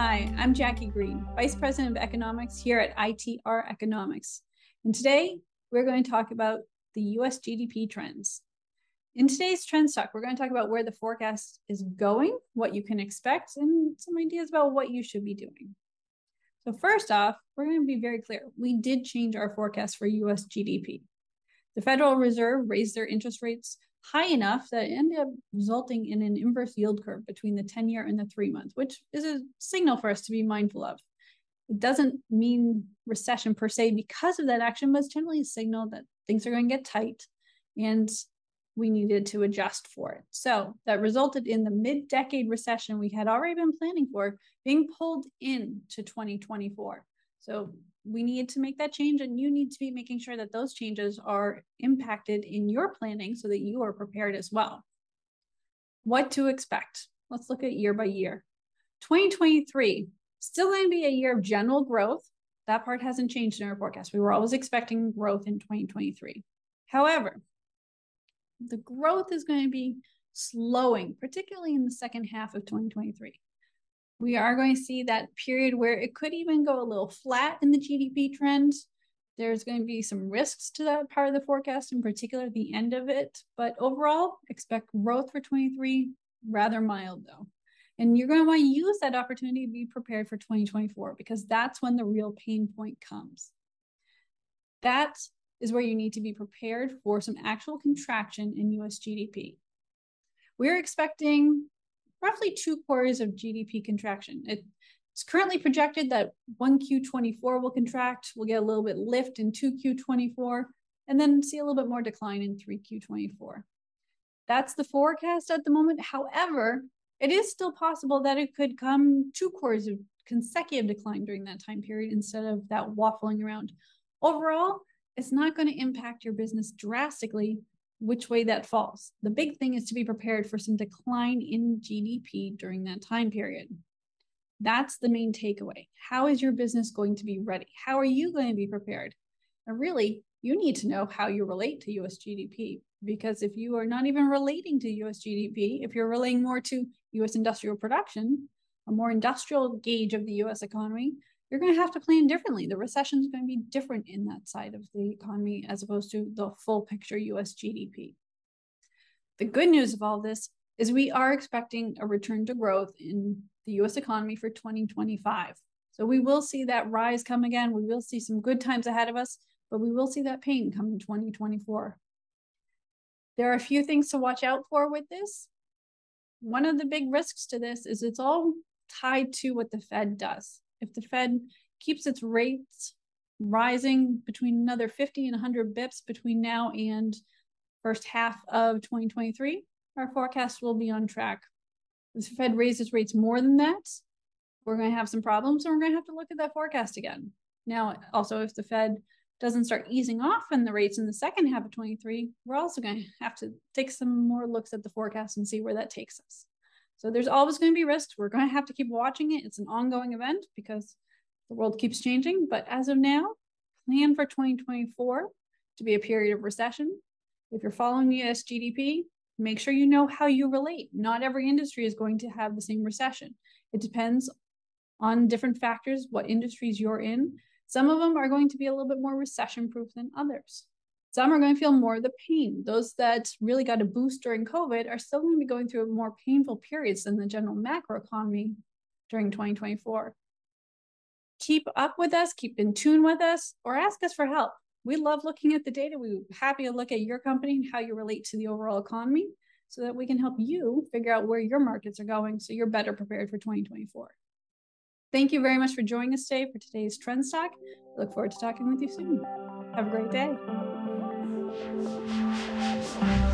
I'm Jackie Green, Vice President of Economics here at ITR Economics. And today we're going to talk about the US GDP trends. In today's Trends Talk, we're going to talk about where the forecast is going, what you can expect, and some ideas about what you should be doing. So, first off, we're going to be very clear. We did change our forecast for US GDP. The Federal Reserve raised their interest rates high enough that it ended up resulting in an inverse yield curve between the 10 year and the three month, which is a signal for us to be mindful of. It doesn't mean recession per se because of that action, but it's generally a signal that things are going to get tight and we needed to adjust for it. So that resulted in the mid decade recession we had already been planning for being pulled into 2024. So we need to make that change and you need to be making sure that those changes are impacted in your planning so that you are prepared as well. What to expect. Let's look at year by year. 2023 still going to be a year of general growth. That part hasn't changed in our forecast. We were always expecting growth in 2023 however the growth is going to be slowing particularly in the second half of 2023 we are going to see that period where it could even go a little flat in the GDP trend. There's going to be some risks to that part of the forecast, in particular the end of it. But overall, expect growth for 23, rather mild though. And you're going to want to use that opportunity to be prepared for 2024 because that's when the real pain point comes. That is where you need to be prepared for some actual contraction in US GDP. We're expecting roughly two quarters of GDP contraction. It's currently projected that 1Q24 will contract. We'll get a little bit lift in 2Q24 and then see a little bit more decline in 3Q24. That's the forecast at the moment. However, it is still possible that it could come two quarters of consecutive decline during that time period instead of that waffling around. Overall, it's not going to impact your business drastically, which way that falls. The big thing is to be prepared for some decline in GDP during that time period. That's the main takeaway. How is your business going to be ready? How are you going to be prepared? And really, you need to know how you relate to US GDP because if you are not even relating to US GDP, if you're relating more to US industrial production, a more industrial gauge of the US economy, you're going to have to plan differently. The recession is going to be different in that side of the economy as opposed to the full picture US GDP. The good news of all this is we are expecting a return to growth in the US economy for 2025. So we will see that rise come again. We will see some good times ahead of us, but we will see that pain come in 2024. There are a few things to watch out for with this. One of the big risks to this is it's all tied to what the Fed does if the Fed keeps its rates rising between another 50 and 100 bips between now and first half of 2023, our forecast will be on track. If the Fed raises rates more than that, we're going to have some problems and we're going to have to look at that forecast again. Now, also, if the Fed doesn't start easing off in the rates in the second half of 23, we're also going to have to take some more looks at the forecast and see where that takes us. So there's always going to be risks. We're going to have to keep watching it. It's an ongoing event because the world keeps changing. But as of now, plan for 2024 to be a period of recession. If you're following US GDP, make sure you know how you relate. Not every industry is going to have the same recession. It depends on different factors, what industries you're in. Some of them are going to be a little bit more recession proof than others. Some are going to feel more of the pain. Those that really got a boost during COVID are still going to be going through more painful periods than the general macro economy during 2024. Keep up with us, keep in tune with us, or ask us for help. We love looking at the data. We're happy to look at your company and how you relate to the overall economy so that we can help you figure out where your markets are going so you're better prepared for 2024. Thank you very much for joining us today for today's Trends Talk. Look forward to talking with you soon. Have a great day. Thank you.